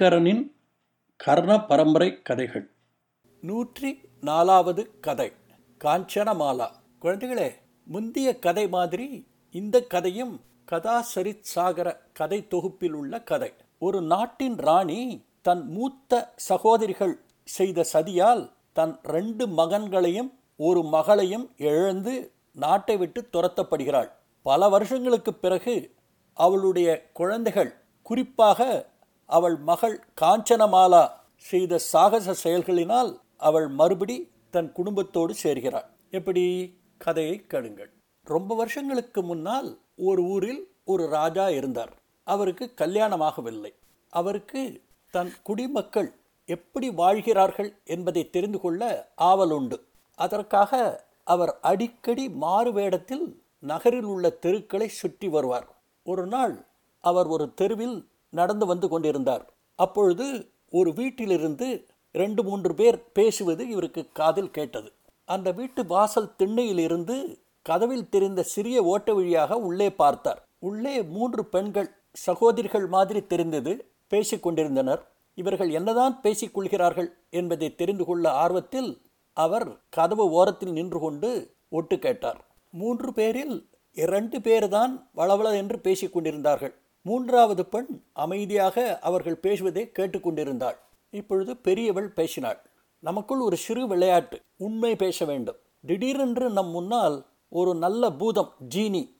ஐங்கரனின் கர்ண பரம்பரை கதைகள். நூற்றி நாலாவது கதை காஞ்சனமாலா. குழந்தைகளே முந்திய கதை மாதிரி இந்த கதையும் கதாசரித் சாகர கதை தொகுப்பில் உள்ள கதை. ஒரு நாட்டின் ராணி தன் மூத்த சகோதரிகள் செய்த சதியால் தன் ரெண்டு மகன்களையும் ஒரு மகளையும் இழந்து நாட்டை விட்டு துரத்தப்படுகிறாள். பல வருஷங்களுக்கு பிறகு அவளுடைய குழந்தைகள் குறிப்பாக அவள் மகள் காஞ்சனமாலா செய்த சாகச செயல்களினால் அவள் மறுபடி தன் குடும்பத்தோடு சேர்கிறாள். எப்படி? கதையை கேளுங்கள். ரொம்ப வருஷங்களுக்கு முன்னால் ஒரு ஊரில் ஒரு ராஜா இருந்தார். அவருக்கு கல்யாணமாகவில்லை அவருக்கு தன் குடிமக்கள் எப்படி வாழ்கிறார்கள் என்பதை தெரிந்து கொள்ள ஆவல் உண்டு. அதற்காக அவர் அடிக்கடி மாறு வேடத்தில் நகரில் உள்ள தெருக்களை சுற்றி வருவார். ஒரு நாள் அவர் ஒரு தெருவில் நடந்து வந்து கொண்டிருந்தார். அப்பொழுது ஒரு வீட்டிலிருந்து ரெண்டு மூன்று பேர் பேசுவது இவருக்கு காதில் கேட்டது. அந்த வீட்டு வாசல் திண்ணையிலிருந்து கதவில் தெரிந்த சிறிய ஓட்ட வழியாக உள்ளே பார்த்தார். உள்ளே மூன்று பெண்கள் சகோதரிகள் மாதிரி தெரிந்தது பேசிக்கொண்டிருந்தனர் இவர்கள் என்னதான் பேசிக் கொள்கிறார்கள் என்பதை தெரிந்து கொள்ள ஆர்வத்தில் அவர் கதவு ஓரத்தில் நின்று கொண்டு ஒட்டு கேட்டார். மூன்று பேரில் இரண்டு பேர்தான் வளவள என்று பேசிக்கொண்டிருந்தார்கள் மூன்றாவது பெண் அமைதியாக அவர்கள் பேசுவதை கேட்டுக்கொண்டிருந்தாள். இப்பொழுது பெரியவள் பேசினாள். நமக்குள் ஒரு சிறு விளையாட்டு. உண்மை பேச வேண்டும். திடீரென்று நம் முன்னால் ஒரு நல்ல பூதம் ஜீனி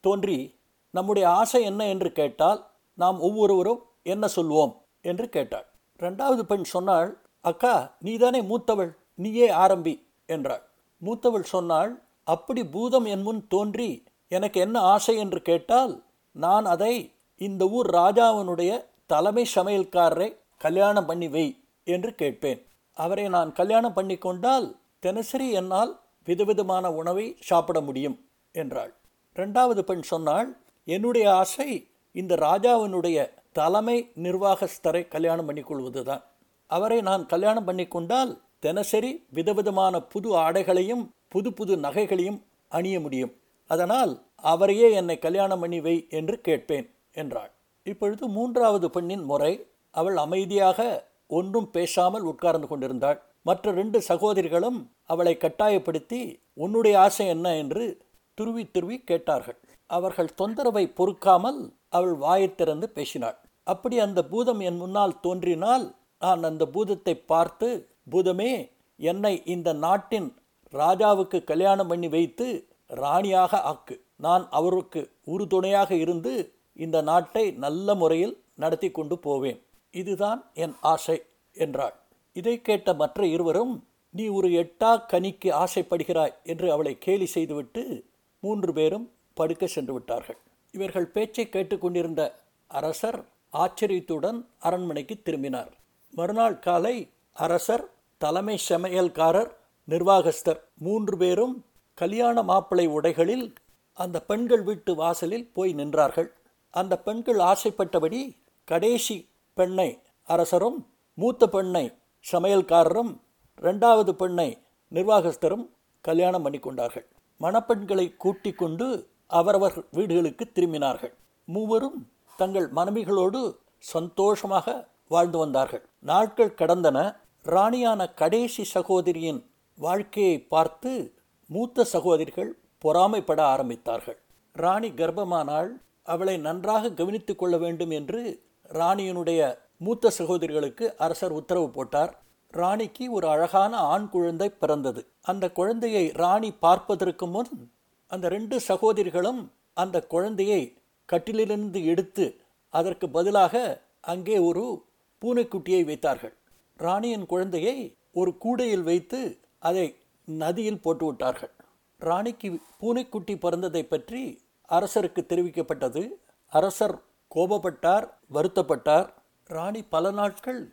தோன்றி நம்முடைய ஆசை என்ன என்று கேட்டால் நாம் ஒவ்வொருவரும் என்ன சொல்வோம்? என்று கேட்டாள். ரெண்டாவது பெண் சொன்னாள் அக்கா நீதானே மூத்தவள். நீயே ஆரம்பி என்றாள். மூத்தவள் சொன்னாள் அப்படி பூதம் என் முன் தோன்றி எனக்கு என்ன ஆசை என்று கேட்டால் நான் அதை இந்த ஊர் ராஜாவினுடைய தலைமை சமையல்காரரை கல்யாணம் பண்ணி வை என்று கேட்பேன். அவரை நான் கல்யாணம் பண்ணி கொண்டால் தினசரி என்னால் விதவிதமான உணவை சாப்பிட முடியும் என்றாள். ரெண்டாவது பெண் சொன்னாள் என்னுடைய ஆசை இந்த ராஜாவினுடைய தலைமை நிர்வாகஸ்தரை கல்யாணம் பண்ணி கொள்வதுதான். அவரை நான் கல்யாணம் பண்ணி கொண்டால் தினசரி விதவிதமான புது ஆடைகளையும் புது புது நகைகளையும் அணிய முடியும். அதனால் அவரையே என்னை கல்யாணம் பண்ணி வை என்று கேட்பேன். என்றாள். இப்பொழுது மூன்றாவது பெண்ணின் முறை. அவள் அமைதியாக ஒன்றும் பேசாமல் உட்கார்ந்து கொண்டிருந்தாள். மற்ற ரெண்டு சகோதரிகளும் அவளை கட்டாயப்படுத்தி உன்னுடைய ஆசை என்ன? என்று துருவி துருவி கேட்டார்கள். அவர்கள் தொந்தரவை பொறுக்காமல் அவள் வாயை திறந்து பேசினாள். அப்படி அந்த பூதம் என் முன்னால் தோன்றினால் நான் அந்த பூதத்தை பார்த்து பூதமே என்னை இந்த நாட்டின் ராஜாவுக்கு கல்யாணம் பண்ணி வைத்து ராணியாக ஆக்கு. நான் அவருக்கு உறுதுணையாக இருந்து இந்த நாட்டை நல்ல முறையில் நடத்தி கொண்டு போவேன். இதுதான் என் ஆசை என்றாள். இதை கேட்ட மற்ற இருவரும் நீ ஒரு எட்டா கனிக்கு ஆசைப்படுகிறாய் என்று அவளை கேலி செய்துவிட்டு மூன்று பேரும் படுக்க சென்று விட்டார்கள். இவர்கள் பேச்சை கேட்டுக்கொண்டிருந்த அரசர் ஆச்சரியத்துடன் அரண்மனைக்கு திரும்பினார். மறுநாள் காலை அரசர் தலைமை சமையல்காரர் நிர்வாகஸ்தர் மூன்று பேரும் கல்யாண மாப்பிளை உடைகளில் அந்த பெண்கள் வீட்டு வாசலில் போய் நின்றார்கள். அந்த பெண்கள் ஆசைப்பட்டபடி கடைசி பெண்ணை அரசரும் மூத்த பெண்ணை சமையல்காரரும் ரெண்டாவது பெண்ணை நிர்வாகஸ்தரும் கல்யாணம் பண்ணி கொண்டார்கள் மணப்பெண்களை கூட்டிக் கொண்டு அவரவர் வீடுகளுக்கு திரும்பினார்கள். மூவரும் தங்கள் மனைவிகளோடு சந்தோஷமாக வாழ்ந்து வந்தார்கள். நாட்கள் கடந்தன. ராணியான கடைசி சகோதரியின் வாழ்க்கையை பார்த்து மூத்த சகோதரிகள் பொறாமைப்பட ஆரம்பித்தார்கள். ராணி கர்ப்பமானால் அவளை நன்றாக கவனித்து கொள்ள வேண்டும் என்று ராணியினுடைய மூத்த சகோதரிகளுக்கு அரசர் உத்தரவு போட்டார். ராணிக்கு ஒரு அழகான ஆண் குழந்தை பிறந்தது. அந்த குழந்தையை ராணி பார்ப்பதற்கு முன் அந்த ரெண்டு சகோதரிகளும் அந்த குழந்தையை கட்டிலிருந்து எடுத்து அதற்கு பதிலாக அங்கே ஒரு பூனைக்குட்டியை வைத்தார்கள். ராணியின் குழந்தையை ஒரு கூடையில் வைத்து அதை நதியில் போட்டு விட்டார்கள் ராணிக்கு பூனைக்குட்டி பிறந்ததை பற்றி அரசருக்கு தெரிவிக்கப்பட்டது. அரசர் கோபப்பட்டார் வருத்தப்பட்டார். ராணி பல நாட்கள்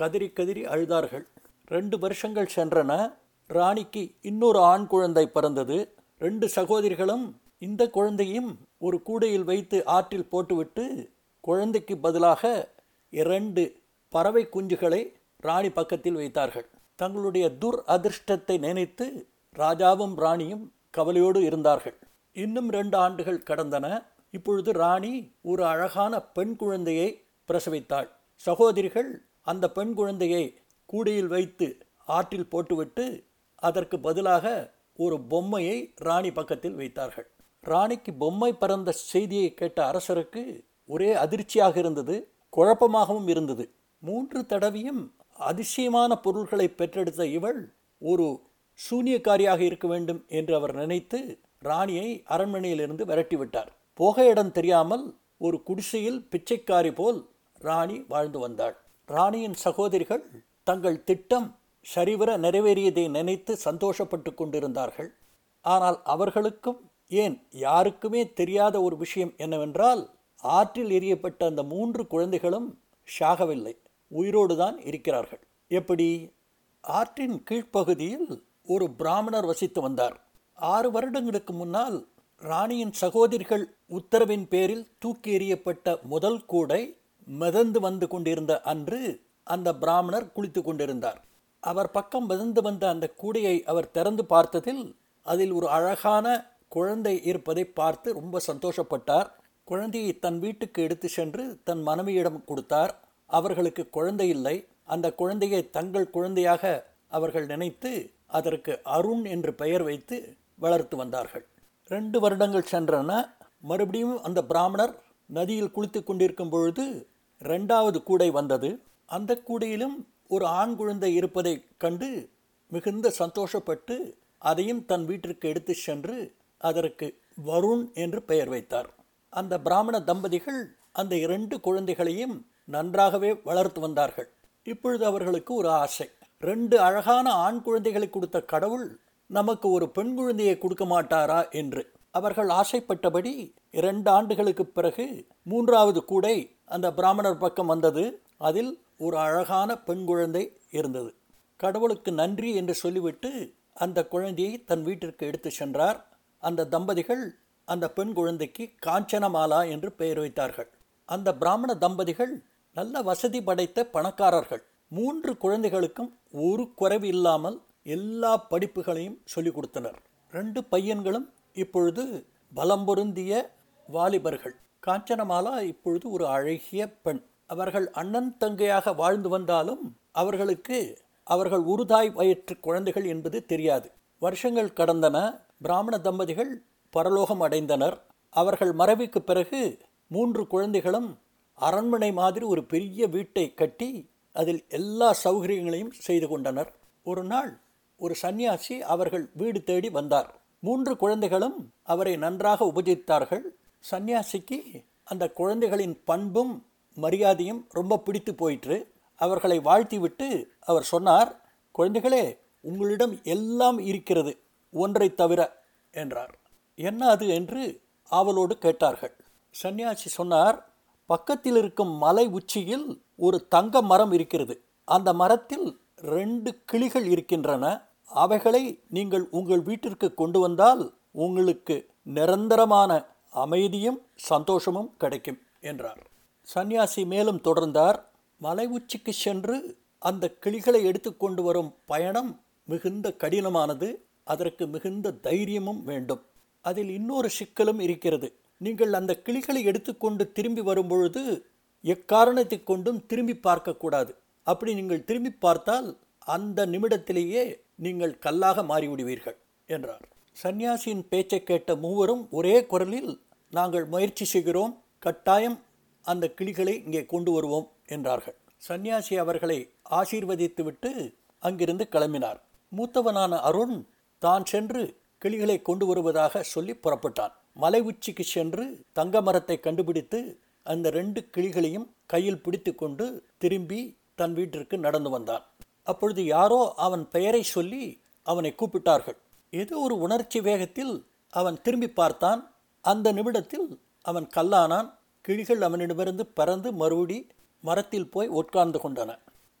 கதிரி கதிரி அழுதார்கள். ரெண்டு வருஷங்கள் சென்றன. ராணிக்கு இன்னொரு ஆண் குழந்தை பிறந்தது. ரெண்டு சகோதரிகளும் இந்த குழந்தையும் ஒரு கூடையில் வைத்து ஆற்றில் போட்டுவிட்டு குழந்தைக்கு பதிலாக இரண்டு பறவை குஞ்சுகளை ராணி பக்கத்தில் வைத்தார்கள். தங்களுடைய துர் அதிர்ஷ்டத்தை நினைத்து ராஜாவும் ராணியும் கவலையோடு இருந்தார்கள். இன்னும் ரெண்டு ஆண்டுகள் கடந்தன. இப்பொழுது ராணி ஒரு அழகான பெண் குழந்தையை பிரசவித்தாள். சகோதரிகள் அந்த பெண் குழந்தையை கூடையில் வைத்து ஆற்றில் போட்டுவிட்டு அதற்கு பதிலாக ஒரு பொம்மையை ராணி பக்கத்தில் வைத்தார்கள். ராணிக்கு பொம்மை பறந்த செய்தியை கேட்ட அரசருக்கு ஒரே அதிர்ச்சியாக இருந்தது குழப்பமாகவும் இருந்தது. மூன்று தடவையும் அதிசயமான பொருள்களை பெற்றெடுத்த இவள் ஒரு சூனியக்காரியாக இருக்க வேண்டும் என்று அவர் நினைத்து ராணியை அரண்மனையிலிருந்து விரட்டிவிட்டார். போக இடம் தெரியாமல் ஒரு குடிசையில் பிச்சைக்காரி போல் ராணி வாழ்ந்து வந்தாள். ராணியின் சகோதரிகள் தங்கள் திட்டம் சரிவர நிறைவேறியதை நினைத்து சந்தோஷப்பட்டு கொண்டிருந்தார்கள். ஆனால் அவர்களுக்கும் ஏன் யாருக்குமே தெரியாத ஒரு விஷயம் என்னவென்றால் ஆற்றில் எரியப்பட்ட அந்த மூன்று குழந்தைகளும் ஷாகவில்லை உயிரோடு தான் இருக்கிறார்கள். எப்படி? ஆற்றின் கீழ்ப்பகுதியில் ஒரு பிராமணர் வசித்து வந்தார். ஆறு வருடங்களுக்கு முன்னால் ராணியின் சகோதரிகள் உத்தரவின் பேரில் தூக்கி எறியப்பட்ட முதல் கூடை மிதந்து வந்து கொண்டிருந்த அன்று அந்த பிராமணர் குளித்து கொண்டிருந்தார். அவர் பக்கம் மிதந்து வந்த அந்த கூடையை அவர் திறந்து பார்த்ததில் அதில் ஒரு அழகான குழந்தை இருப்பதை பார்த்து ரொம்ப சந்தோஷப்பட்டார். குழந்தையை தன் வீட்டுக்கு எடுத்து சென்று தன் மனைவியிடம் கொடுத்தார். அவர்களுக்கு குழந்தை இல்லை. அந்த குழந்தையை தங்கள் குழந்தையாக அவர்கள் நினைத்து அதற்கு அருண் என்று பெயர் வைத்து வளர்த்து வந்தார்கள். ரெண்டு வருடங்கள் சென்றன மறுபடியும் அந்த பிராமணர் நதியில் குளித்து கொண்டிருக்கும் பொழுது ரெண்டாவது கூடை வந்தது. அந்த கூடையிலும் ஒரு ஆண் குழந்தை இருப்பதை கண்டு மிகுந்த சந்தோஷப்பட்டு அதையும் தன் வீட்டிற்கு எடுத்து சென்று அதற்கு வருண் என்று பெயர் வைத்தார். அந்த பிராமண தம்பதிகள் அந்த இரண்டு குழந்தைகளையும் நன்றாகவே வளர்த்து வந்தார்கள். இப்பொழுது அவர்களுக்கு ஒரு ஆசை. ரெண்டு அழகான ஆண் குழந்தைகளை கொடுத்த கடவுள் நமக்கு ஒரு பெண் குழந்தையை கொடுக்க மாட்டாரா என்று. அவர்கள் ஆசைப்பட்டபடி இரண்டு ஆண்டுகளுக்கு பிறகு மூன்றாவது கூடை அந்த பிராமணர் பக்கம் வந்தது. அதில் ஒரு அழகான பெண் குழந்தை இருந்தது. கடவுளுக்கு நன்றி என்று சொல்லிவிட்டு அந்த குழந்தையை தன் வீட்டிற்கு எடுத்து சென்றார். அந்த தம்பதிகள் அந்த பெண் குழந்தைக்கு காஞ்சனமாலா என்று பெயர் வைத்தார்கள். அந்த பிராமண தம்பதிகள் நல்ல வசதி படைத்த பணக்காரர்கள். மூன்று குழந்தைகளுக்கும் ஒரு குறைவு இல்லாமல் எல்லா படிப்புகளையும் சொல்லிக் கொடுத்தனர். ரெண்டு பையன்களும் இப்பொழுது பலம் பொருந்திய வாலிபர்கள். காஞ்சனமாலா இப்பொழுது ஒரு அழகிய பெண். அவர்கள் அண்ணன் தங்கையாக வாழ்ந்து வந்தாலும் அவர்களுக்கு அவர்கள் உருதாய் வயிற்று குழந்தைகள் என்பது தெரியாது. வருஷங்கள் கடந்தன பிராமண தம்பதிகள் பரலோகம் அடைந்தனர். அவர்கள் மறைவுக்கு பிறகு மூன்று குழந்தைகளும் அரண்மனை மாதிரி ஒரு பெரிய வீட்டை கட்டி அதில் எல்லா சௌகரியங்களையும் செய்து கொண்டனர். ஒரு நாள் ஒரு சன்னியாசி அவர்கள் வீடு தேடி வந்தார். மூன்று குழந்தைகளும் அவரை நன்றாக உபஜித்தார்கள். சன்னியாசிக்கு அந்த குழந்தைகளின் பண்பும் மரியாதையும் ரொம்ப பிடித்து போயிற்று. அவர்களை வாழ்த்திவிட்டு அவர் சொன்னார் குழந்தைகளே உங்களிடம் எல்லாம் இருக்கிறது ஒன்றை தவிர என்றார். என்ன அது? என்று ஆவலோடு கேட்டார்கள். சன்னியாசி சொன்னார் பக்கத்தில் இருக்கும் மலை உச்சியில் ஒரு தங்க மரம் இருக்கிறது. அந்த மரத்தில் ரெண்டு கிளிகள் இருக்கின்றன. அவைகளை நீங்கள் உங்கள் வீட்டிற்கு கொண்டு வந்தால் உங்களுக்கு நிரந்தரமான அமைதியும் சந்தோஷமும் கிடைக்கும் என்றார். சன்னியாசி மேலும் தொடர்ந்தார். மலை உச்சிக்கு சென்று அந்த கிளிகளை எடுத்துக்கொண்டு வரும் பயணம் மிகுந்த கடினமானது. அதற்கு மிகுந்த தைரியமும் வேண்டும். அதில் இன்னொரு சிக்கலும் இருக்கிறது. நீங்கள் அந்த கிளிகளை எடுத்துக்கொண்டு திரும்பி வரும்பொழுது எக்காரணத்தை கொண்டும் திரும்பி பார்க்கக்கூடாது அப்படி நீங்கள் திரும்பி பார்த்தால் அந்த நிமிடத்திலேயே நீங்கள் கல்லாக மாறிவிடுவீர்கள் என்றார். சன்னியாசியின் பேச்சை கேட்ட மூவரும் ஒரே குரலில் நாங்கள் முயற்சி செய்கிறோம் கட்டாயம் அந்த கிளிகளை இங்கே கொண்டு வருவோம் என்றார்கள். சன்னியாசி அவர்களை ஆசீர்வதித்துவிட்டு அங்கிருந்து கிளம்பினார். மூத்தவனான அருண் தான் சென்று கிளிகளை கொண்டு வருவதாக சொல்லி புறப்பட்டான். மலை உச்சிக்கு சென்று தங்க மரத்தை கண்டுபிடித்து அந்த ரெண்டு கிளிகளையும் கையில் பிடித்து கொண்டு திரும்பி தன் வீட்டிற்கு நடந்து வந்தான். அப்பொழுது யாரோ அவன் பெயரை சொல்லி அவனை கூப்பிட்டார்கள். ஏதோ ஒரு உணர்ச்சி வேகத்தில் அவன் திரும்பி பார்த்தான். அந்த நிமிடத்தில் அவன் கல்லானான். கிளிகள் அவனிடமிருந்து பறந்து மறுபடி மரத்தில் போய் உட்கார்ந்து கொண்டன.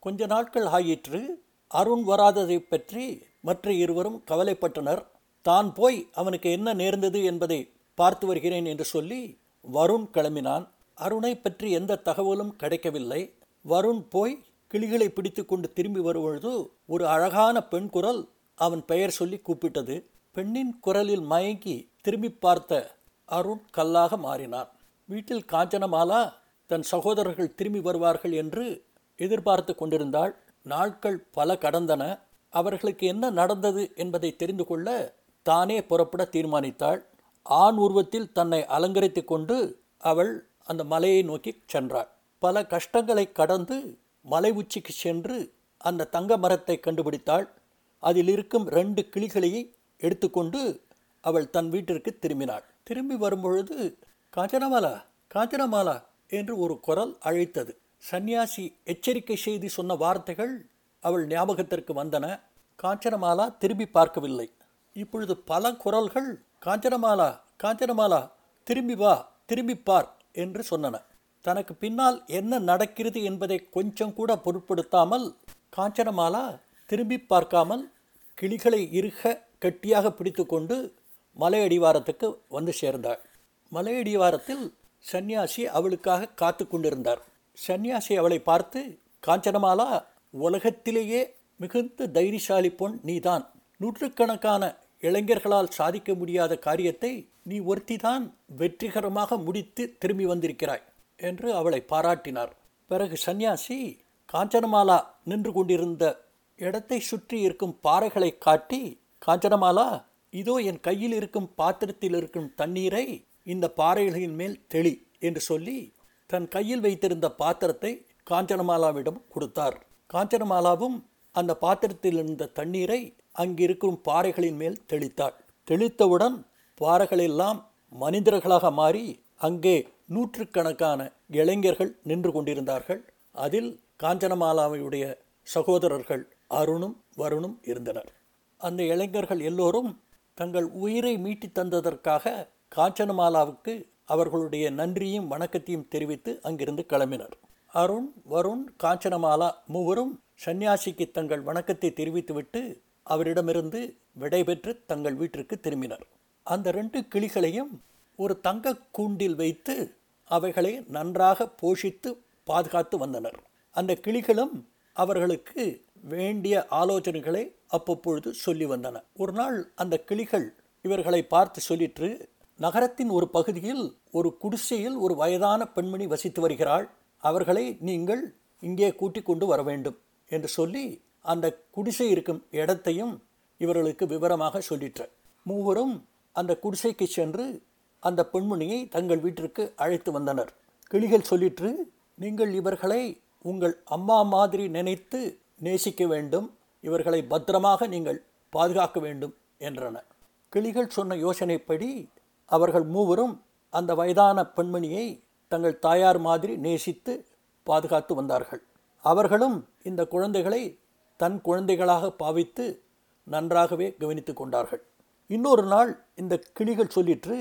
கொஞ்ச நாட்கள் ஆயிற்று. அருண் வராததை பற்றி மற்ற இருவரும் கவலைப்பட்டனர். தான் போய் அவனுக்கு என்ன நேர்ந்தது என்பதை பார்த்து வருகிறேன் என்று சொல்லி வருண் கிளம்பினான். அருணை பற்றி எந்த தகவலும் கிடைக்கவில்லை. வருண் போய் கிளிகளை பிடித்து கொண்டு திரும்பி வரும்பொழுது ஒரு அழகான பெண் குரல் அவன் பெயர் சொல்லி கூப்பிட்டது. பெண்ணின் குரலில் மயங்கி திரும்பி பார்த்த அருண் கல்லாக மாறினான். வீட்டில் காஞ்சனமாலா தன் சகோதரர்கள் திரும்பி வருவார்கள் என்று எதிர்பார்த்து கொண்டிருந்தாள். நாட்கள் பல கடந்தன. அவர்களுக்கு என்ன நடந்தது என்பதை தெரிந்து கொள்ள தானே புறப்பட தீர்மானித்தாள். ஆண் உருவத்தில் தன்னை அலங்கரித்து கொண்டு அவள் அந்த மலையை நோக்கி சென்றாள். பல கஷ்டங்களை கடந்து மலை உச்சிக்கு சென்று அந்த தங்க மரத்தை கண்டுபிடித்தாள். அதில் இருக்கும் ரெண்டு கிளிகளையை எடுத்துக்கொண்டு அவள் தன் வீட்டிற்கு திரும்பினாள். திரும்பி வரும்பொழுது காஞ்சனமாலா காஞ்சனமாலா என்று ஒரு குரல் அழைத்தது. சன்னியாசி எச்சரிக்கை செய்து சொன்ன வார்த்தைகள் அவள் ஞாபகத்திற்கு வந்தன. காஞ்சனமாலா திரும்பி பார்க்கவில்லை. இப்பொழுது பல குரல்கள் காஞ்சனமாலா காஞ்சனமாலா திரும்பி வா திரும்பி பார் என்று சொன்னன. தனக்கு பின்னால் என்ன நடக்கிறது என்பதை கொஞ்சம் கூட பொருட்படுத்தாமல் காஞ்சனமாலா திரும்பி பார்க்காமல் கிளிகளை இருக கட்டியாக பிடித்துக்கொண்டு கொண்டு மலையடிவாரத்துக்கு வந்து சேர்ந்தாள். மலையடிவாரத்தில் சன்னியாசி அவளுக்காக காத்து கொண்டிருந்தார். சன்னியாசி அவளை பார்த்து காஞ்சனமாலா உலகத்திலேயே மிகுந்த தைரியசாலி பொன் நீதான். நூற்றுக்கணக்கான இளைஞர்களால் சாதிக்க முடியாத காரியத்தை நீ ஒருத்திதான் வெற்றிகரமாக முடித்து திரும்பி வந்திருக்கிறாய். என்று அவளை பாராட்டினார் பிறகு சந்நியாசி காஞ்சனமாலா நின்று கொண்டிருந்த இடத்தை சுற்றி இருக்கும் பாறைகளை காட்டி காஞ்சனமாலா இதோ என் கையில் இருக்கும் பாத்திரத்தில் இருக்கும் தண்ணீரை இந்த பாறைகளின் மேல் தெளி என்று சொல்லி தன் கையில் வைத்திருந்த பாத்திரத்தை காஞ்சனமாலாவிடம் கொடுத்தார். காஞ்சனமாலாவும் அந்த பாத்திரத்தில் இருந்த தண்ணீரை அங்கிருக்கும் பாறைகளின் மேல் தெளித்தாள். தெளித்தவுடன் பாறைகளெல்லாம் மனிதர்களாக மாறி அங்கே நூற்றுக்கணக்கான இளைஞர்கள் நின்று கொண்டிருந்தார்கள். அதில் காஞ்சனமாலாவையுடைய சகோதரர்கள் அருணும் வருணும் இருந்தனர். அந்த இளைஞர்கள் எல்லோரும் தங்கள் உயிரை மீட்டி தந்ததற்காக காஞ்சனமாலாவுக்கு அவர்களுடைய நன்றியும் வணக்கத்தையும் தெரிவித்து அங்கிருந்து கிளம்பினர். அருண் வருண் காஞ்சனமாலா மூவரும் சந்நியாசிக்கு தங்கள் வணக்கத்தை தெரிவித்துவிட்டு அவரிடமிருந்து விடைபெற்று தங்கள் வீட்டிற்கு திரும்பினர். அந்த ரெண்டு கிளிகளையும் ஒரு தங்க கூண்டில் வைத்து அவைகளை நன்றாக போஷித்து பாதுகாத்து வந்தனர். அந்த கிளிகளும் அவர்களுக்கு வேண்டிய ஆலோசனைகளை அப்பப்பொழுது சொல்லி வந்தன. ஒரு நாள் அந்த கிளிகள் இவர்களை பார்த்து சொல்லிற்று நகரத்தின் ஒரு பகுதியில் ஒரு குடிசையில் ஒரு வயதான பெண்மணி வசித்து வருகிறாள். அவர்களை நீங்கள் இங்கே கூட்டிக் கொண்டு வர வேண்டும் என்று சொல்லி அந்த குடிசை இருக்கும் இடத்தையும் இவர்களுக்கு விவரமாக சொல்லிற்று. மூவரும் அந்த குடிசைக்கு சென்று அந்த பெண்மணியை தங்கள் வீட்டிற்கு அழைத்து வந்தனர். கிளிகள் சொல்லிற்று நீங்கள் இவர்களை உங்கள் அம்மா மாதிரி நினைத்து நேசிக்க வேண்டும். இவர்களை பத்திரமாக நீங்கள் பாதுகாக்க வேண்டும் என்றன. கிளிகள் சொன்ன யோசனைப்படி அவர்கள் மூவரும் அந்த வயதான பெண்மணியை தங்கள் தாயார் மாதிரி நேசித்து பாதுகாத்து வந்தார்கள். அவர்களும் இந்த குழந்தைகளை தன் குழந்தைகளாக பாவித்து நன்றாகவே கவனித்து கொண்டார்கள். இன்னொரு நாள் இந்த கிளிகள் சொல்லிற்று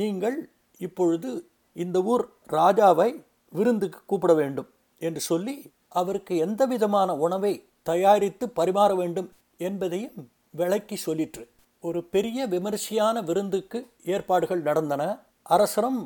நீங்கள் இப்பொழுது இந்த ஊர் ராஜாவை விருந்துக்கு கூப்பிட வேண்டும் என்று சொல்லி அவருக்கு எந்த விதமான உணவை தயாரித்து பரிமாற வேண்டும் என்பதையும் விளக்கி சொல்லிற்று. ஒரு பெரிய விமரிசையான விருந்துக்கு ஏற்பாடுகள் நடந்தன. அரசரும்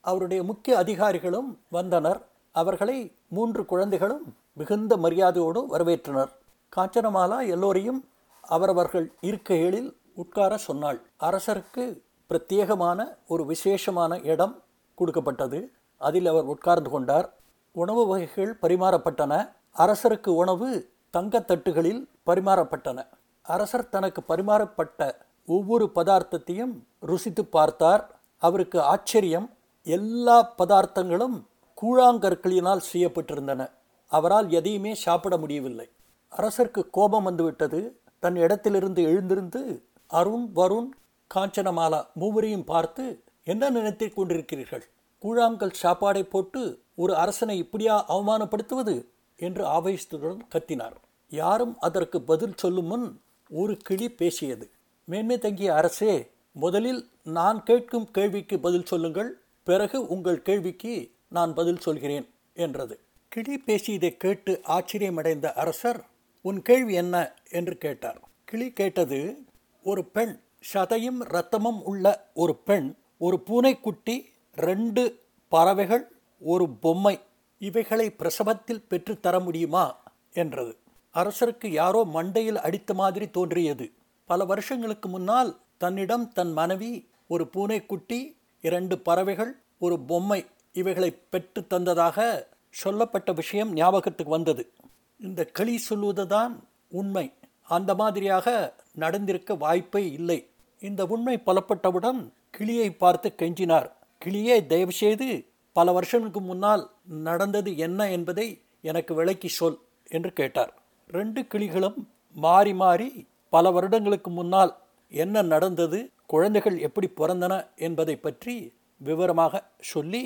அவருடைய முக்கிய அதிகாரிகளும் வந்தனர். அவர்களை மூன்று குழந்தைகளும் மிகுந்த மரியாதையோடு வரவேற்றனர். காஞ்சனமாலா எல்லோரையும் அவரவர்கள் இருக்கைகளில் உட்கார சொன்னாள். அரசருக்கு பிரத்யேகமான ஒரு விசேஷமான இடம் கொடுக்கப்பட்டது. அதில் அவர் உட்கார்ந்து கொண்டார். உணவு வகைகள் பரிமாறப்பட்டன. அரசருக்கு உணவு தங்கத்தட்டுகளில் பரிமாறப்பட்டன. அரசர் தனக்கு பரிமாறப்பட்ட ஒவ்வொரு பதார்த்தத்தையும் ருசித்து பார்த்தார். அவருக்கு ஆச்சரியம். எல்லா பதார்த்தங்களும் கூழாங்கற்களினால் செய்யப்பட்டிருந்தன அவரால் எதையுமே சாப்பிட முடியவில்லை. அரசருக்கு கோபம் வந்துவிட்டது. தன் இடத்திலிருந்து எழுந்திருந்து அருண் வருண் காஞ்சனமாலா மூவரையும் பார்த்து என்ன நினைத்துக் கொண்டிருக்கிறீர்கள்? கூழாங்கல் சாப்பாடை போட்டு ஒரு அரசனை இப்படியா அவமானப்படுத்துவது? என்று ஆவேசத்துடன் கத்தினார். யாரும் அதற்கு பதில் சொல்லும் முன் ஒரு கிளி பேசியது. மேன்மை தங்கிய அரசே முதலில் நான் கேட்கும் கேள்விக்கு பதில் சொல்லுங்கள். பிறகு உங்கள் கேள்விக்கு நான் பதில் சொல்கிறேன் என்றது. கிளி பேசியதை கேட்டு ஆச்சரியமடைந்த அரசர் உன் கேள்வி என்ன? என்று கேட்டார். கிளி கேட்டது ஒரு பெண் சதையும் இரத்தமும் உள்ள ஒரு பெண் ஒரு பூனைக்குட்டி ரெண்டு பறவைகள் ஒரு பொம்மை இவைகளை பிரசவத்தில் பெற்றுத்தர தர முடியுமா? என்றது. அரசருக்கு யாரோ மண்டையில் அடித்த மாதிரி தோன்றியது. பல வருஷங்களுக்கு முன்னால் தன்னிடம் தன் மனைவி ஒரு பூனைக்குட்டி இரண்டு பறவைகள் ஒரு பொம்மை இவைகளை பெற்று தந்ததாக சொல்லப்பட்ட விஷயம் ஞாபகத்துக்கு வந்தது. இந்த களி சொல்லுவதுதான் உண்மை. அந்த மாதிரியாக நடந்திருக்க வாய்ப்பே இல்லை. இந்த உண்மை புலப்பட்டவுடன் கிளியை பார்த்து கெஞ்சினார். கிளியே தயவுசெய்து பல வருஷங்களுக்கு முன்னால் நடந்தது என்ன என்பதை எனக்கு விளக்கி சொல் என்று கேட்டார். ரெண்டு கிளிகளும் மாறி மாறி பல வருடங்களுக்கு முன்னால் என்ன நடந்தது குழந்தைகள் எப்படி பிறந்தன என்பதை பற்றி விவரமாக சொல்லி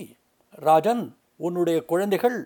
ராஜன் உன்னுடைய குழந்தைகள்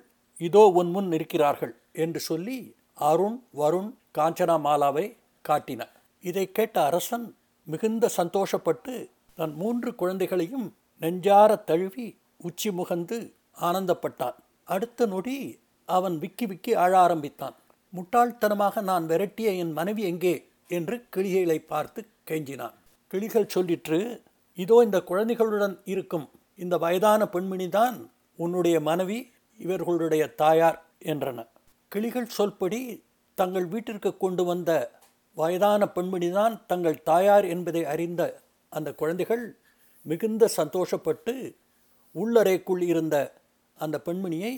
இதோ உன் முன் இருக்கிறார்கள் என்று சொல்லி அருண் வருண் காஞ்சனா மாலாவை காட்டின. இதை கேட்ட அரசன் மிகுந்த சந்தோஷப்பட்டு தன் மூன்று குழந்தைகளையும் நெஞ்சார தழுவி உச்சி முகந்து ஆனந்தப்பட்டான். அடுத்த நொடி அவன் விக்கி விக்கி அழ ஆரம்பித்தான். முட்டாள்தனமாக நான் விரட்டிய என் மனைவி எங்கே? என்று கிளிகளை பார்த்து கெஞ்சினான். கிளிகள் சொல்லிற்று இதோ இந்த குழந்தைகளுடன் இருக்கும். இந்த வயதான பெண்மணிதான் உன்னுடைய மனைவி இவர்களுடைய தாயார் என்றன. கிளிகள் சொல்படி தங்கள் வீட்டிற்கு கொண்டு வந்த வயதான பெண்மணிதான் தங்கள் தாயார் என்பதை அறிந்த அந்த குழந்தைகள் மிகுந்த சந்தோஷப்பட்டு உள்ளறைக்குள் இருந்த அந்த பெண்மணியை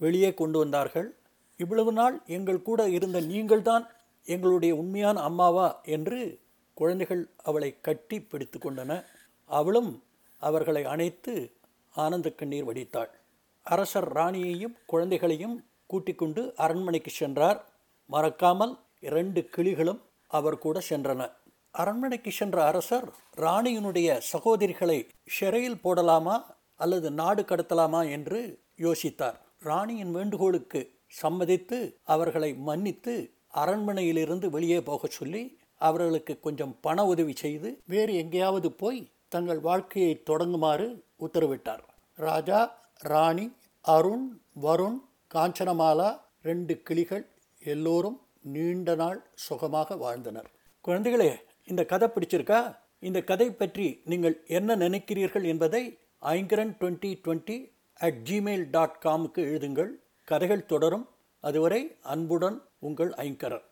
வெளியே கொண்டு வந்தார்கள். இவ்வளவு நாள் எங்கள் கூட இருந்த நீங்கள்தான் எங்களுடைய உண்மையான அம்மாவா என்று குழந்தைகள் அவளை கட்டி பிடித்து கொண்டன. அவளும் அவர்களை அணைத்து ஆனந்த கண்ணீர் வடித்தாள். அரசர் ராணியையும் குழந்தைகளையும் கூட்டிக் கொண்டு அரண்மனைக்கு சென்றார். மறக்காமல் இரண்டு கிளிகளும் அவர் கூட சென்றன. அரண்மனைக்கு சென்ற அரசர் ராணியினுடைய சகோதரிகளை சிறையில் போடலாமா அல்லது நாடு கடத்தலாமா என்று யோசித்தார். ராணியின் வேண்டுகோளுக்கு சம்மதித்து அவர்களை மன்னித்து அரண்மனையிலிருந்து வெளியே போகச் சொல்லி அவர்களுக்கு கொஞ்சம் பண உதவி செய்து வேறு எங்கேயாவது போய் தங்கள் வாழ்க்கையை தொடங்குமாறு உத்தரவிட்டார். ராஜா ராணி அருண் வருண் காஞ்சனமாலா ரெண்டு கிளிகள் எல்லோரும் நீண்ட நாள் சுகமாக வாழ்ந்தனர். குழந்தைகளே இந்த கதை பிடிச்சிருக்கா? இந்த கதை பற்றி நீங்கள் என்ன நினைக்கிறீர்கள் என்பதை Aingaran twenty twenty at Gmail dot காமுக்கு எழுதுங்கள். கதைகள் தொடரும். அதுவரை அன்புடன் உங்கள் ஐங்கரன்